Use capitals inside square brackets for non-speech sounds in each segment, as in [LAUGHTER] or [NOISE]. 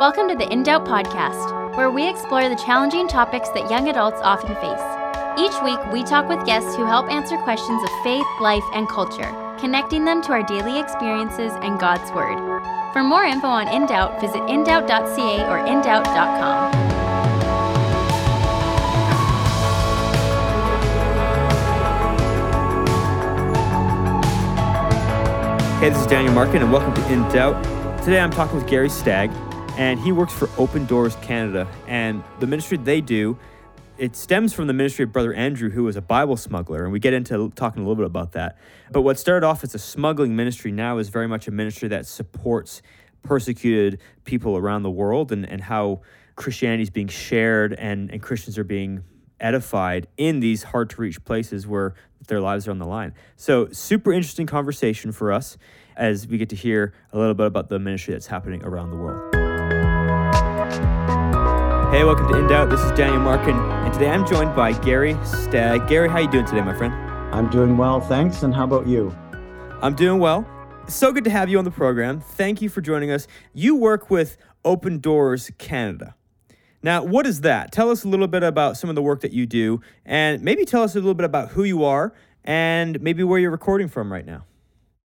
Welcome to the In Doubt podcast, where we explore the challenging topics that young adults often face. Each week, we talk with guests who help answer questions of faith, life, and culture, connecting them to our daily experiences and God's Word. For more info on In Doubt, visit indoubt.ca or indoubt.com. Hey, this is Daniel Markin, and welcome to In Doubt. Today I'm talking with Gary Stagg, and he works for Open Doors Canada. And the ministry they do, it stems from the ministry of Brother Andrew, who was a Bible smuggler, and we get into talking a little bit about that. But what started off as a smuggling ministry now is very much a ministry that supports persecuted people around the world and, and how Christianity is being shared and, and Christians are being edified in these hard to reach places where their lives are on the line. So, super interesting conversation for us as we get to hear a little bit about the ministry that's happening around the world. Hey, welcome to In Doubt. This is Daniel Markin, and today I'm joined by Gary Stagg. Gary, how you doing today, my friend? I'm doing well, thanks. And how about you? I'm doing well. So good to have you on the program. Thank you for joining us. You work with Open Doors Canada. Now, what is that? Tell us a little bit about some of the work that you do, and maybe tell us a little bit about who you are and maybe where you're recording from right now.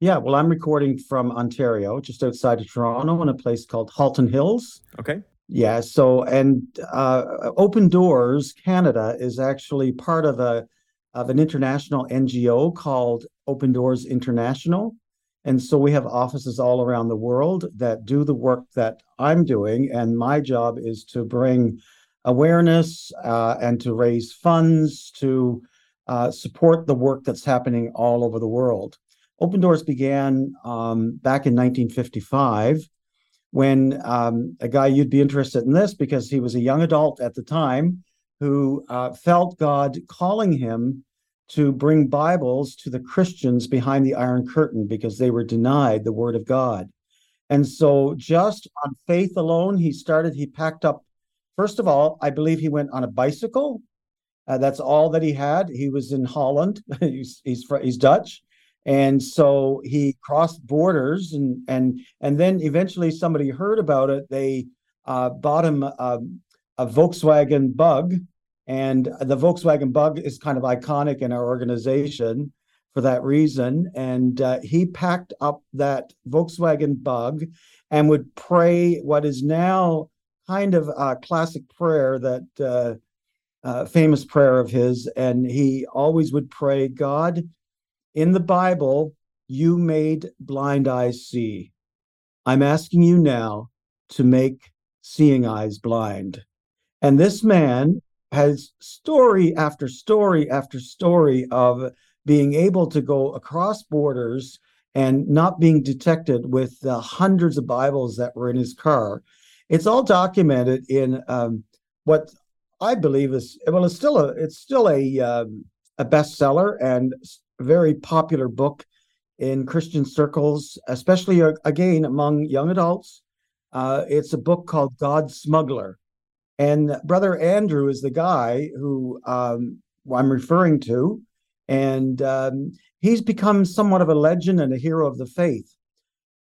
Yeah, well, I'm recording from Ontario, just outside of Toronto, in a place called Halton Hills. Okay. Yeah. So, and uh, Open Doors Canada is actually part of a of an international NGO called Open Doors International, and so we have offices all around the world that do the work that I'm doing. And my job is to bring awareness uh, and to raise funds to uh, support the work that's happening all over the world. Open Doors began um, back in 1955 when um, a guy you'd be interested in this because he was a young adult at the time who uh, felt God calling him to bring Bibles to the Christians behind the Iron Curtain because they were denied the Word of God. And so, just on faith alone, he started, he packed up. First of all, I believe he went on a bicycle. Uh, that's all that he had. He was in Holland. [LAUGHS] he's, he's he's Dutch, and so he crossed borders, and and and then eventually somebody heard about it. They uh, bought him a, a Volkswagen Bug, and the Volkswagen Bug is kind of iconic in our organization for that reason. And uh, he packed up that Volkswagen Bug and would pray what is now kind of a classic prayer that uh, uh, famous prayer of his. And he always would pray, God, in the Bible, you made blind eyes see. I'm asking you now to make seeing eyes blind. And this man has story after story after story of being able to go across borders and not being detected with the hundreds of Bibles that were in his car. It's all documented in um, what I believe is well, it's still a it's still a um, a bestseller and very popular book in Christian circles, especially uh, again among young adults. Uh, it's a book called God Smuggler, and Brother Andrew is the guy who um, I'm referring to. And um, he's become somewhat of a legend and a hero of the faith.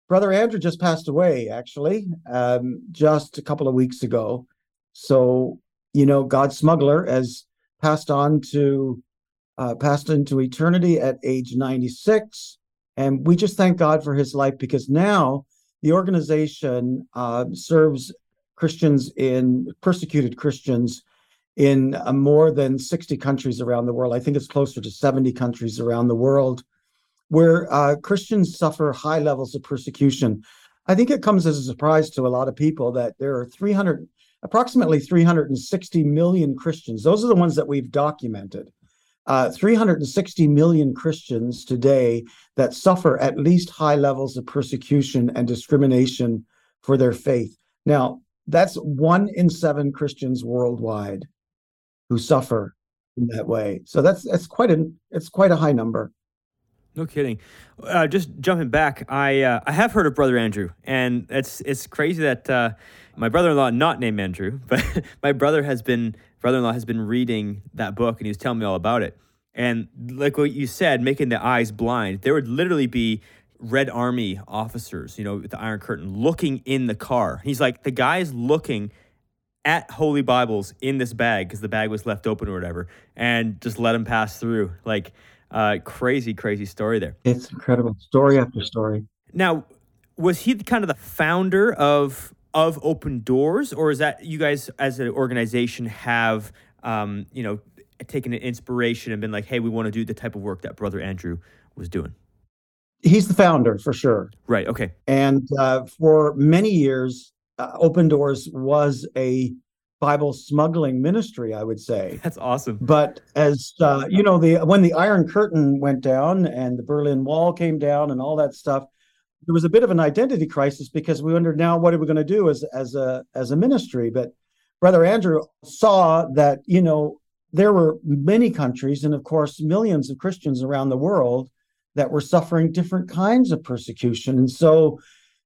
Brother Andrew just passed away, actually, um, just a couple of weeks ago. So, you know, God Smuggler has passed on to, uh, passed into eternity at age 96. And we just thank God for his life because now the organization uh, serves Christians in persecuted Christians in uh, more than 60 countries around the world. I think it's closer to 70 countries around the world where uh, Christians suffer high levels of persecution. I think it comes as a surprise to a lot of people that there are 300, approximately 360 million Christians. Those are the ones that we've documented. Uh, 360 million Christians today that suffer at least high levels of persecution and discrimination for their faith. Now, that's one in seven Christians worldwide who suffer in that way. So that's that's quite a it's quite a high number. No kidding. Uh, just jumping back, I uh, I have heard of Brother Andrew, and it's it's crazy that uh, my brother-in-law, not named Andrew, but [LAUGHS] my brother has been brother-in-law has been reading that book, and he was telling me all about it. And like what you said, making the eyes blind, there would literally be Red Army officers, you know, with the Iron Curtain, looking in the car. He's like, the guy's looking at Holy Bibles in this bag because the bag was left open or whatever, and just let him pass through. Like, uh, crazy, crazy story there. It's incredible. Story after story. Now, was he kind of the founder of of Open Doors, or is that you guys as an organization have, um, you know, taken an inspiration and been like, hey, we want to do the type of work that Brother Andrew was doing? He's the founder for sure. Right. Okay. And uh, for many years, uh, Open Doors was a Bible smuggling ministry, I would say. [LAUGHS] That's awesome. But as uh, you know, the when the Iron Curtain went down and the Berlin Wall came down and all that stuff, there was a bit of an identity crisis because we wondered now what are we going to do as as a as a ministry. But Brother Andrew saw that you know there were many countries and of course millions of Christians around the world that were suffering different kinds of persecution, and so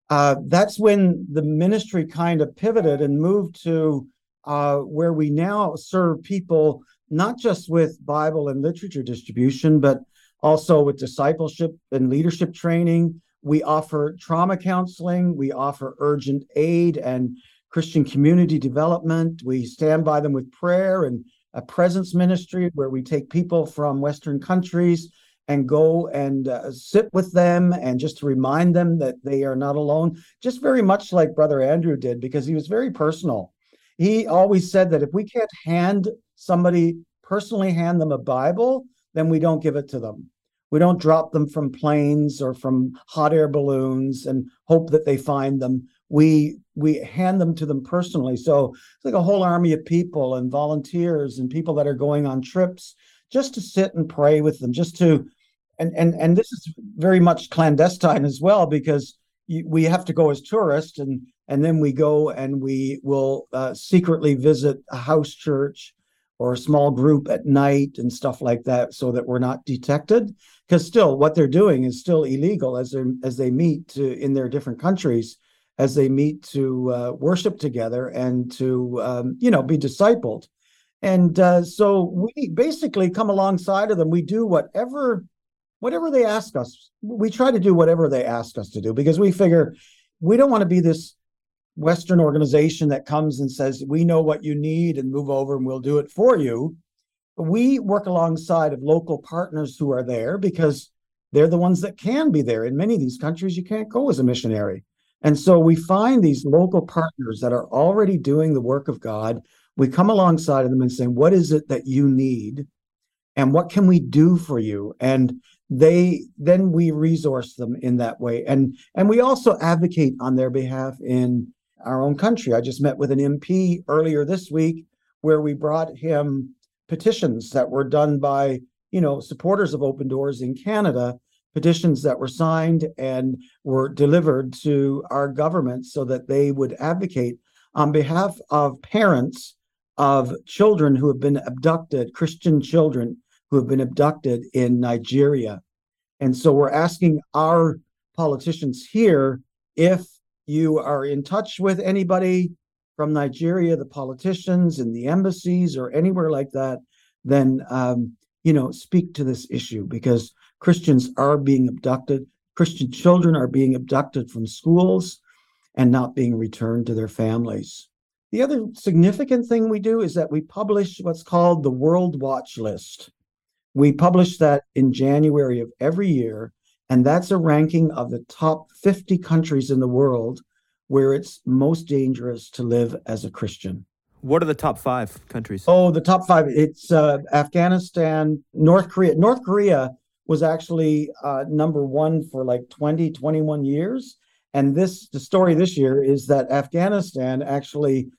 uh, that's when the ministry kind of pivoted and moved to uh, where we now serve people not just with Bible and literature distribution, but also with discipleship and leadership training. We offer trauma counseling, we offer urgent aid and Christian community development. We stand by them with prayer and a presence ministry where we take people from Western countries and go and uh, sit with them and just to remind them that they are not alone, just very much like Brother Andrew did, because he was very personal he always said that if we can't hand somebody personally hand them a Bible, then we don't give it to them. We don't drop them from planes or from hot air balloons and hope that they find them. We we hand them to them personally. So it's like a whole army of people and volunteers and people that are going on trips just to sit and pray with them, just to and and and this is very much clandestine as well because we have to go as tourists and and then we go and we will uh, secretly visit a house church or a small group at night and stuff like that so that we're not detected. Because still what they're doing is still illegal as they as they meet to, in their different countries as they meet to uh, worship together and to um, you know be discipled. And uh, so we basically come alongside of them. We do whatever whatever they ask us. We try to do whatever they ask us to do because we figure we don't want to be this Western organization that comes and says, we know what you need and move over and we'll do it for you. We work alongside of local partners who are there because they're the ones that can be there. In many of these countries, you can't go as a missionary. And so we find these local partners that are already doing the work of God. We come alongside of them and say, What is it that you need? And what can we do for you? And they then we resource them in that way and and we also advocate on their behalf in our own country i just met with an mp earlier this week where we brought him petitions that were done by you know supporters of open doors in canada petitions that were signed and were delivered to our government so that they would advocate on behalf of parents of children who have been abducted christian children who have been abducted in Nigeria. And so we're asking our politicians here if you are in touch with anybody from Nigeria, the politicians in the embassies or anywhere like that, then um, you know speak to this issue because Christians are being abducted. Christian children are being abducted from schools and not being returned to their families. The other significant thing we do is that we publish what's called the World Watch List. We publish that in January of every year, and that's a ranking of the top 50 countries in the world where it's most dangerous to live as a Christian. What are the top five countries? Oh, the top five. It's uh, Afghanistan, North Korea. North Korea was actually uh, number one for like 20, 21 years. And this, the story this year is that Afghanistan actually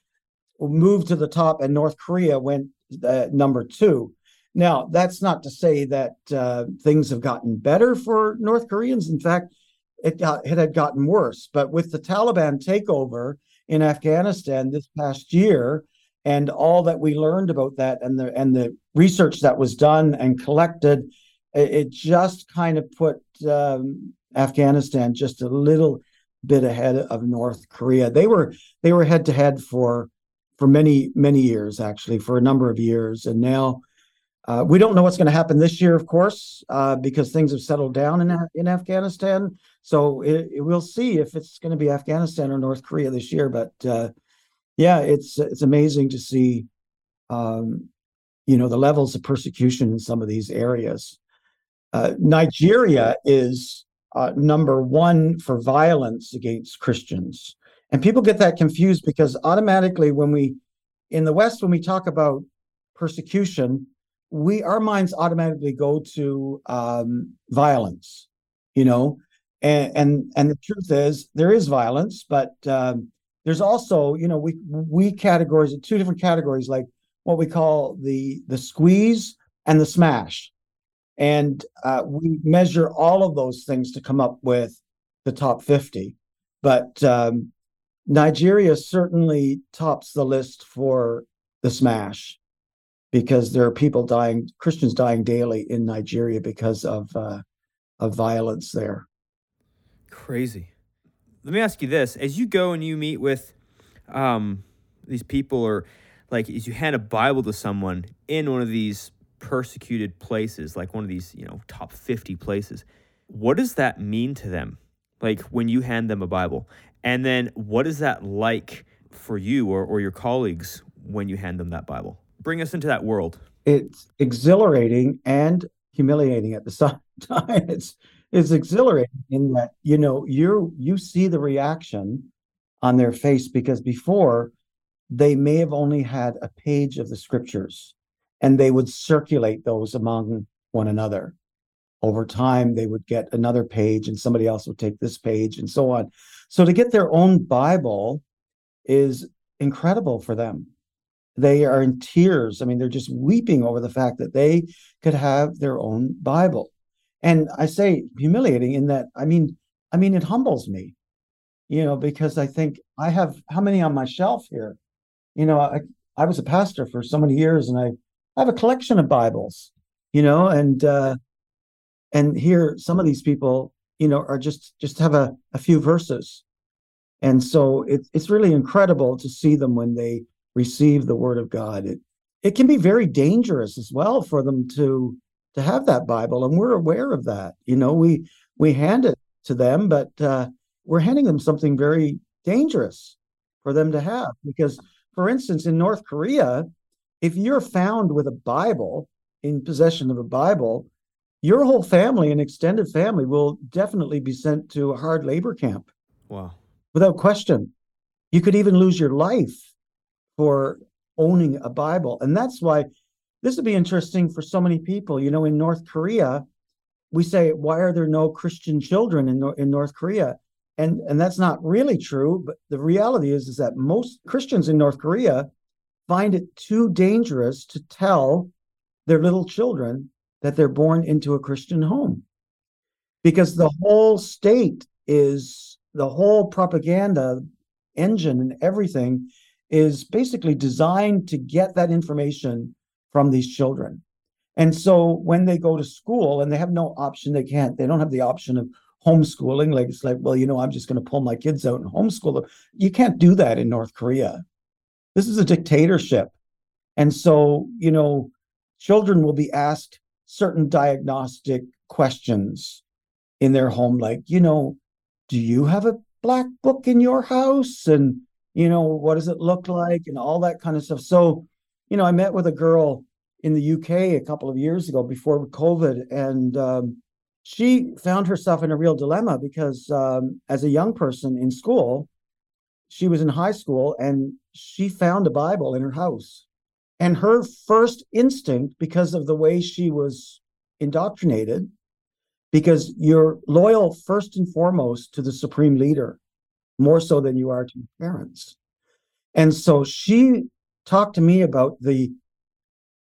moved to the top and North Korea went uh, number two. Now, that's not to say that uh, things have gotten better for North Koreans. In fact, it, got, it had gotten worse. But with the Taliban takeover in Afghanistan this past year, and all that we learned about that, and the and the research that was done and collected, it, it just kind of put um, Afghanistan just a little bit ahead of North Korea. They were they were head to head for for many many years actually for a number of years, and now uh, we don't know what's going to happen this year, of course, uh, because things have settled down in in Afghanistan. So it, it, we'll see if it's going to be Afghanistan or North Korea this year. But uh, yeah, it's it's amazing to see, um, you know, the levels of persecution in some of these areas. Uh, Nigeria is uh, number one for violence against Christians, and people get that confused because automatically when we in the West when we talk about persecution, we our minds automatically go to um, violence, you know, and and and the truth is there is violence, but um, there's also you know we we categorize two different categories like what we call the the squeeze and the smash, and uh, we measure all of those things to come up with the top fifty, but um, Nigeria certainly tops the list for the smash because there are people dying, Christians dying daily in Nigeria because of uh, of violence there. Crazy. Let me ask you this: as you go and you meet with um, these people, or like as you hand a Bible to someone in one of these persecuted places, like one of these you know top fifty places, what does that mean to them? Like when you hand them a Bible, and then what is that like for you or, or your colleagues when you hand them that Bible? Bring us into that world. It's exhilarating and humiliating at the [LAUGHS] same time. It's it's exhilarating in that you know you you see the reaction on their face because before they may have only had a page of the scriptures and they would circulate those among one another over time they would get another page and somebody else would take this page and so on so to get their own bible is incredible for them they are in tears. I mean, they're just weeping over the fact that they could have their own Bible. And I say humiliating in that, I mean, I mean, it humbles me, you know, because I think I have how many on my shelf here? You know, I, I was a pastor for so many years and I, I have a collection of Bibles, you know, and uh and here some of these people, you know, are just just have a, a few verses. And so it, it's really incredible to see them when they receive the word of God. It it can be very dangerous as well for them to to have that Bible, and we're aware of that. You know, we we hand it to them, but uh, we're handing them something very dangerous for them to have. Because, for instance, in North Korea, if you're found with a Bible in possession of a Bible, your whole family and extended family will definitely be sent to a hard labor camp. Wow. Without question. You could even lose your life for owning a Bible. And that's why this would be interesting for so many people. You know, in North Korea, we say, why are there no Christian children in, in North Korea? And, and that's not really true. But the reality is, is that most Christians in North Korea find it too dangerous to tell their little children that they're born into a Christian home because the whole state is the whole propaganda engine and everything is basically designed to get that information from these children. And so when they go to school and they have no option, they can't, they don't have the option of homeschooling. Like it's like, well, you know, I'm just going to pull my kids out and homeschool them. You can't do that in North Korea. This is a dictatorship. And so, you know, children will be asked certain diagnostic questions in their home, like, you know, do you have a black book in your house? And you know, what does it look like and all that kind of stuff. So, you know, I met with a girl in the UK a couple of years ago before COVID, and um, she found herself in a real dilemma because um, as a young person in school, she was in high school and she found a Bible in her house. And her first instinct, because of the way she was indoctrinated, because you're loyal first and foremost to the supreme leader more so than you are to parents. And so she talked to me about the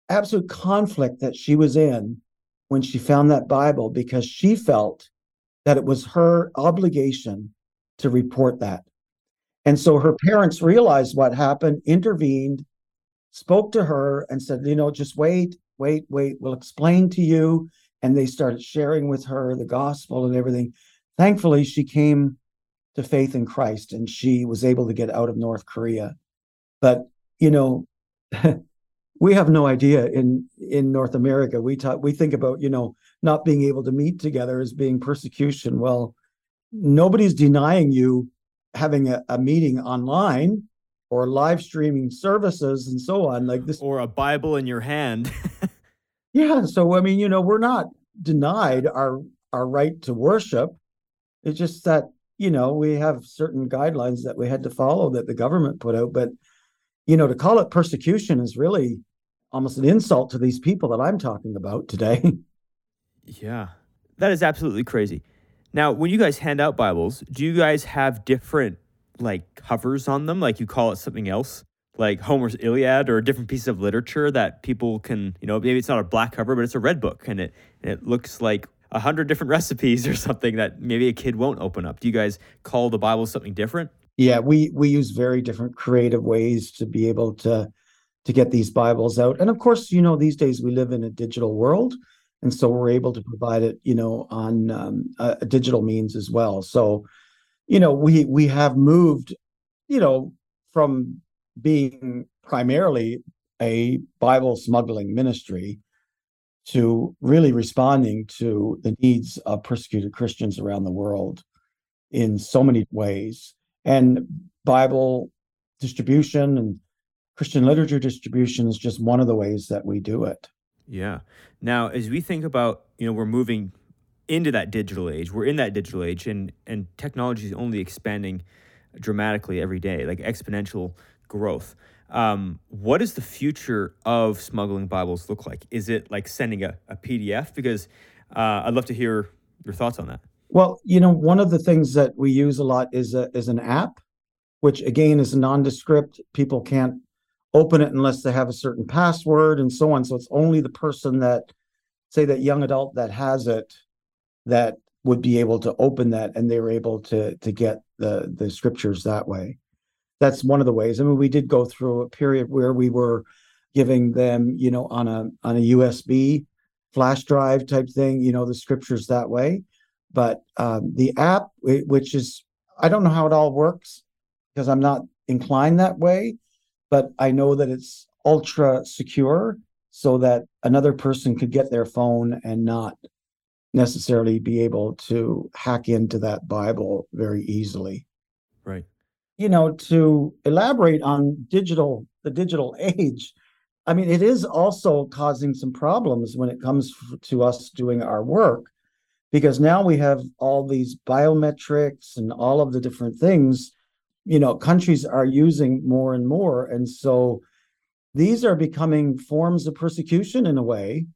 absolute conflict that she was in when she found that Bible because she felt that it was her obligation to report that. And so her parents realized what happened, intervened, spoke to her, and said, you know, just wait, wait, wait, we'll explain to you. And they started sharing with her the gospel and everything. Thankfully, she came to faith in Christ and she was able to get out of North Korea. But, you know, [LAUGHS] we have no idea in in North America. We talk we think about, you know, not being able to meet together as being persecution. Well, nobody's denying you having a, a meeting online or live streaming services and so on like this or a bible in your hand [LAUGHS] yeah so i mean you know we're not denied our our right to worship it's just that you know we have certain guidelines that we had to follow that the government put out but you know to call it persecution is really almost an insult to these people that i'm talking about today. [LAUGHS] Yeah that is absolutely crazy. Now when you guys hand out bibles do you guys have different like covers on them? Like you call it something else like Homer's Iliad or a different piece of literature that people can, you know, maybe it's not a black cover, but it's a red book and it and it looks like a hundred different [LAUGHS] recipes or something that maybe a kid won't open up. Do you guys call the Bible something different? Yeah, we we use very different creative ways to be able to to get these Bibles out. And of course, you know, these days we live in a digital world, and so we're able to provide it, you know, on um, a, a digital means as well. So, you know, we we have moved, you know, from being primarily a Bible smuggling ministry to really responding to the needs of persecuted Christians around the world in so many ways. And Bible distribution and Christian literature distribution is just one of the ways that we do it. Yeah. Now, as we think about, you know, we're moving into that digital age, we're in that digital age, and and technology is only expanding dramatically every day, like exponential growth. Um, what does the future of smuggling Bibles look like? Is it like sending a, a PDF? Because uh, I'd love to hear your thoughts on that. Well, you know, one of the things that we use a lot is a, is an app, which again is nondescript. People can't open it unless they have a certain password and so on. So it's only the person that, say, that young adult that has it, that would be able to open that, and they were able to to get the the scriptures that way that's one of the ways. I mean, we did go through a period where we were giving them, you know, on a on a USB flash drive type thing, you know, the scriptures that way. But um, the app, which is, I don't know how it all works because I'm not inclined that way, but I know that it's ultra secure so that another person could get their phone and not necessarily be able to hack into that Bible very easily. You know, to elaborate on digital, the digital [LAUGHS] age, I mean, it is also causing some problems when it comes to us doing our work, because now we have all these biometrics and all of the different things, you know, countries are using more and more. And so these are becoming forms of persecution in a way.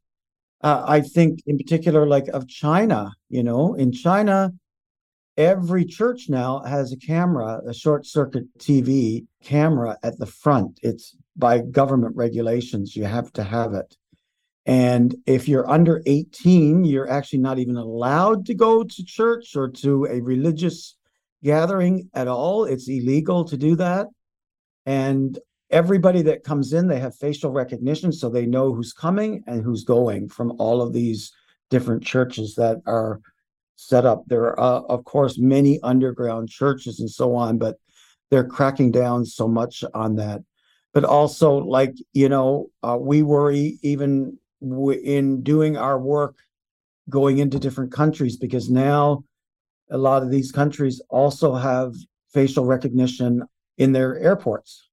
Uh, I think, in particular, like of China, you know, in China, every church now has a camera, a short circuit TV camera at the front. It's by government regulations, you have to have it. And if you're under 18, you're actually not even allowed to go to church or to a religious gathering at all. It's illegal to do that. And everybody that comes in, they have facial recognition so they know who's coming and who's going from all of these different churches that are set up. There are, uh, of course, many underground churches and so on, but they're cracking down so much on that. But also, like, you know, uh, we worry even w- in doing our work going into different countries because now a lot of these countries also have facial recognition in their airports.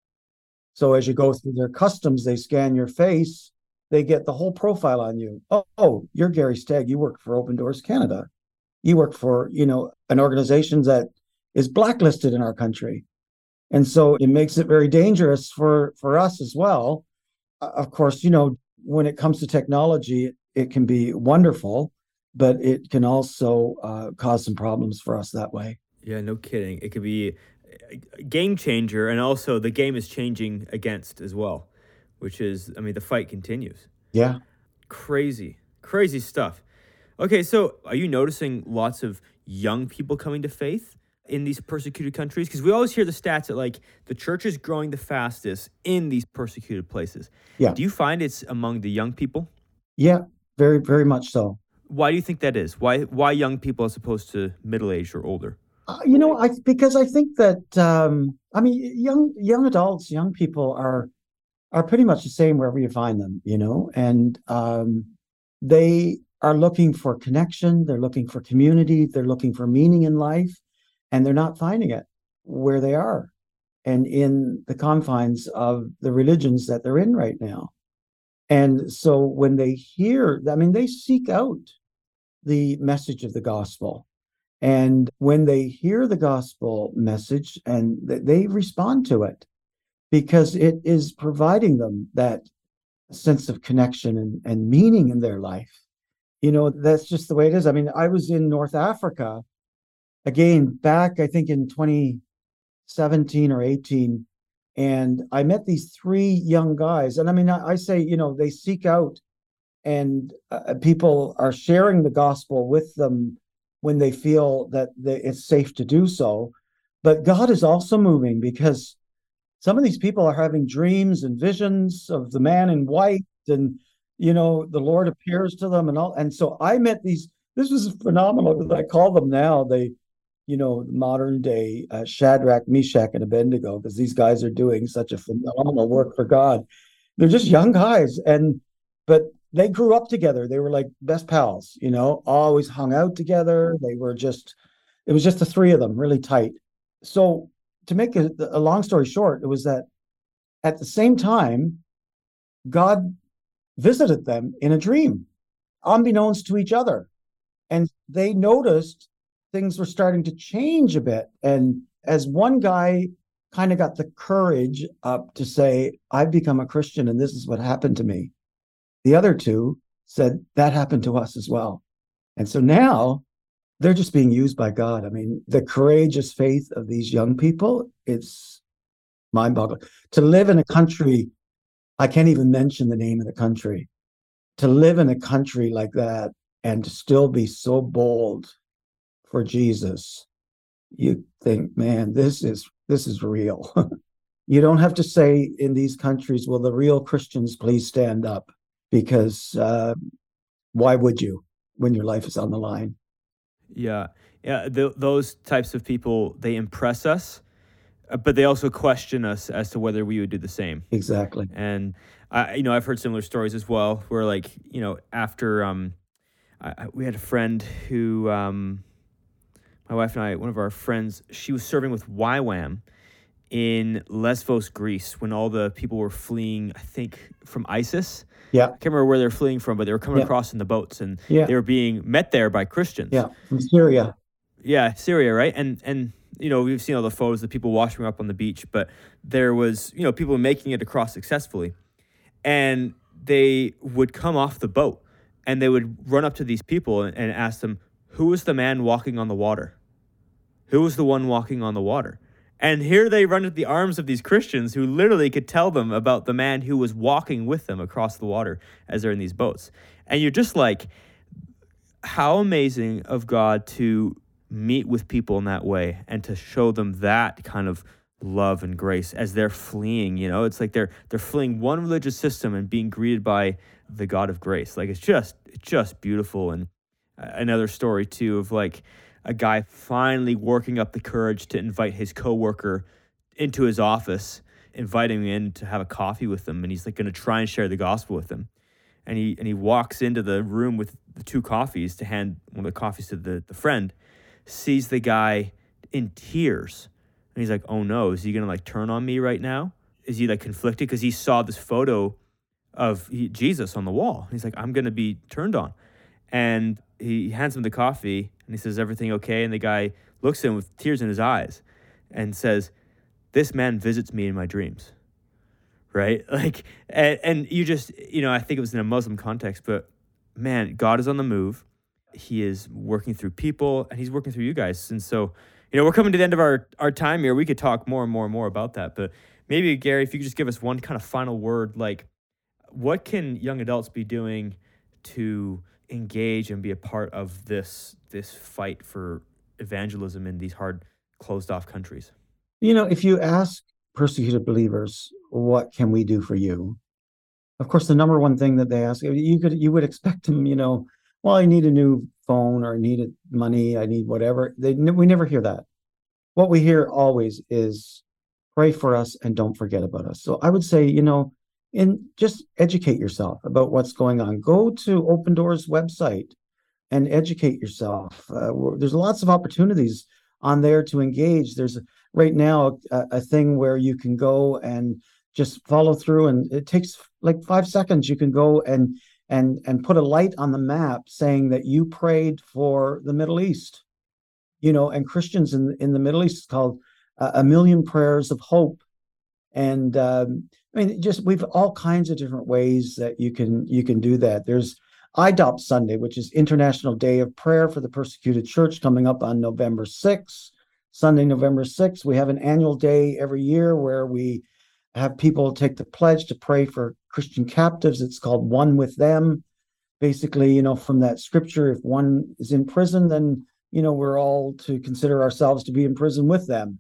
So as you go through their customs, they scan your face, they get the whole profile on you. Oh, oh you're Gary Stagg. You work for Open Doors Canada you work for you know an organization that is blacklisted in our country. And so it makes it very dangerous for for us as well. Of course you know when it comes to technology it can be wonderful but it can also uh, cause some problems for us that way. Yeah no kidding. It could be a game changer and also the game is changing against as well which is i mean the fight continues. Yeah. Crazy crazy stuff Okay, so are you noticing lots of young people coming to faith in these persecuted countries? Because we always hear the stats that like the church is growing the fastest in these persecuted places. Yeah. Do you find it's among the young people? Yeah, very, very much so. Why do you think that is? Why why young people as opposed to middle aged or older? Uh, you know, I because I think that um, I mean young young adults, young people are are pretty much the same wherever you find them. You know, and um, they are looking for connection, they're looking for community, they're looking for meaning in life, and they're not finding it where they are and in the confines of the religions that they're in right now. And so when they hear, I mean, they seek out the message of the gospel. And when they hear the gospel message and they respond to it because it is providing them that sense of connection and, and meaning in their life. You know, that's just the way it is. I mean, I was in North Africa again back, I think in 2017 or 18, and I met these three young guys. And I mean, I, I say, you know, they seek out and uh, people are sharing the gospel with them when they feel that they, it's safe to do so. But God is also moving because some of these people are having dreams and visions of the man in white, and you know, the Lord appears to them and all. And so I met these. This was phenomenal. I call them now. They you know, modern day uh, Shadrach, Meshach, and Abednego, because these guys are doing such a phenomenal work for God. They're just young guys, and but they grew up together. They were like best pals, you know, always hung out together. They were just, it was just the three of them, really tight. So to make a, a long story short, it was that at the same time, God visited them in a dream, unbeknownst to each other. And they noticed things were starting to change a bit. And as one guy kind of got the courage up to say, I've become a Christian and this is what happened to me, the other two said, that happened to us as well. And so now they're just being used by God. I mean, the courageous faith of these young people, it's mind boggling. To live in a country, I can't even mention the name of the country, to live in a country like that and to still be so bold for Jesus, you think, man, this is this is real. [LAUGHS] you don't have to say in these countries, "Will the real Christians please stand up?" Because uh, why would you when your life is on the line? Yeah, yeah. Th- those types of people they impress us, but they also question us as to whether we would do the same. Exactly. And I, you know, I've heard similar stories as well, where like you know, after um, I, we had a friend who um my wife and I, one of our friends, she was serving with YWAM in Lesbos, Greece, when all the people were fleeing, I think, from ISIS. Yeah. I can't remember where they're fleeing from, but they were coming yeah. across in the boats and yeah. they were being met there by Christians. Yeah, from Syria. Yeah, Syria, right? And and you know, we've seen all the photos of people washing up on the beach, but there was, you know, people making it across successfully. And they would come off the boat and they would run up to these people and, and ask them, Who was the man walking on the water? Who was the one walking on the water? And here they run into the arms of these Christians who literally could tell them about the man who was walking with them across the water as they're in these boats. And you're just like, how amazing of God to meet with people in that way and to show them that kind of love and grace as they're fleeing you know? It's like they're they're fleeing one religious system and being greeted by the god of grace. Like it's just it's just beautiful. And uh, another story too of like a guy finally working up the courage to invite his coworker into his office, inviting him in to have a coffee with him, and he's like going to try and share the gospel with him. And he and he walks into the room with the two coffees to hand one of the coffees to the, the friend, sees the guy in tears. And he's like, oh no, is he going to like turn on me right now? Is he like conflicted? Because he saw this photo of Jesus on the wall. He's like, I'm going to be turned on. And he hands him the coffee and he says, Everything okay? And the guy looks at him with tears in his eyes and says, This man visits me in my dreams. Right? [LAUGHS] Like, and, and you just, you know, I think it was in a Muslim context, but man, God is on the move. He is working through people and he's working through you guys. And so, you know, we're coming to the end of our, our time here. We could talk more and more and more about that. But maybe, Gary, if you could just give us one kind of final word, like, what can young adults be doing to engage and be a part of this this fight for evangelism in these hard closed off countries you know if you ask persecuted believers what can we do for you of course the number one thing that they ask you could you would expect them you know well i need a new phone or i need money i need whatever they we never hear that what we hear always is pray for us and don't forget about us so i would say you know and just educate yourself about what's going on. Go to Open Doors website and educate yourself. Uh, there's lots of opportunities on there to engage. There's right now a, a, thing where you can go and just follow through, and it takes like five seconds. You can go and and and put a light on the map saying that you prayed for the Middle East. You know, and Christians in in the Middle East is called uh, a million prayers of hope, and um, I mean, just we've all kinds of different ways that you can you can do that. There's IDOP Sunday, which is International Day of Prayer for the Persecuted Church, coming up on November 6th. Sunday, November 6th. We have an annual day every year where we have people take the pledge to pray for Christian captives. It's called One with Them. Basically, you know, from that scripture, if one is in prison, then, you know, we're all to consider ourselves to be in prison with them.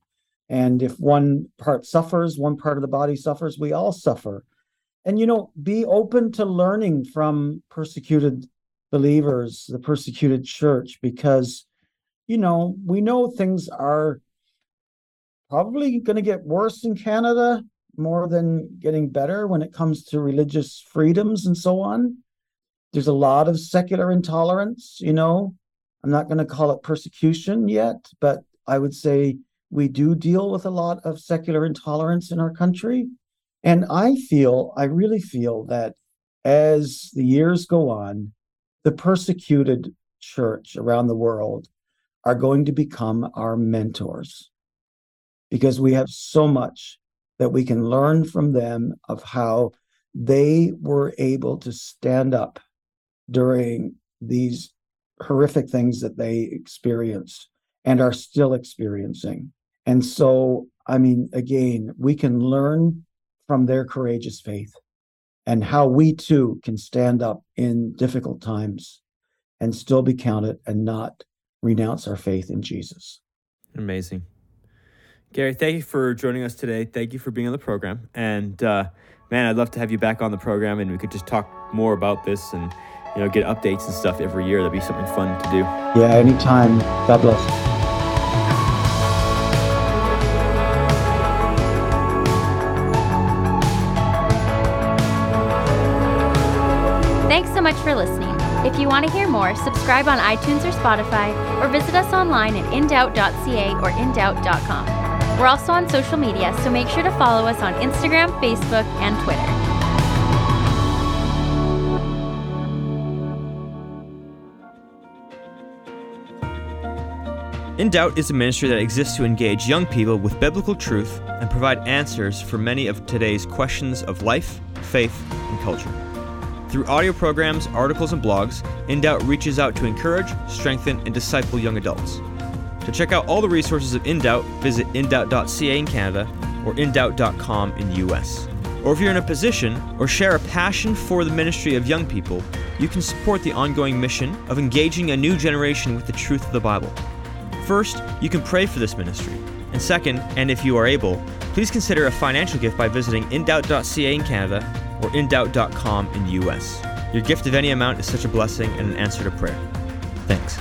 And if one part suffers, one part of the body suffers, we all suffer and you know be open to learning from persecuted believers the persecuted church because you know we know things are probably going to get worse in canada more than getting better when it comes to religious freedoms and so on. There's a lot of secular intolerance you know. I'm not going to call it persecution yet but i would say we do deal with a lot of secular intolerance in our country. And I feel, I really feel that as the years go on, the persecuted church around the world are going to become our mentors. Because we have so much that we can learn from them of how they were able to stand up during these horrific things that they experienced and are still experiencing. And so, I mean, again, we can learn from their courageous faith and how we too can stand up in difficult times and still be counted and not renounce our faith in Jesus. Amazing. Gary, thank you for joining us today. Thank you for being on the program. And uh, man, I'd love to have you back on the program and we could just talk more about this and you know get updates and stuff every year. That'd be something fun to do. Yeah, anytime. God bless. Thanks so much for listening. If you want to hear more, subscribe on iTunes or Spotify, or visit us online at indoubt.ca or indoubt.com. We're also on social media, so make sure to follow us on Instagram, Facebook, and Twitter. In Doubt is a ministry that exists to engage young people with biblical truth and provide answers for many of today's questions of life, faith, and culture. Through audio programs, articles, and blogs, InDoubt reaches out to encourage, strengthen, and disciple young adults. To check out all the resources of InDoubt, visit indoubt.ca in Canada or indoubt.com in the US. Or if you're in a position or share a passion for the ministry of young people, you can support the ongoing mission of engaging a new generation with the truth of the Bible. First, you can pray for this ministry. And second, and if you are able, please consider a financial gift by visiting indoubt.ca in Canada or indoubt.com in the US. Your gift of any amount is such a blessing and an answer to prayer. Thanks.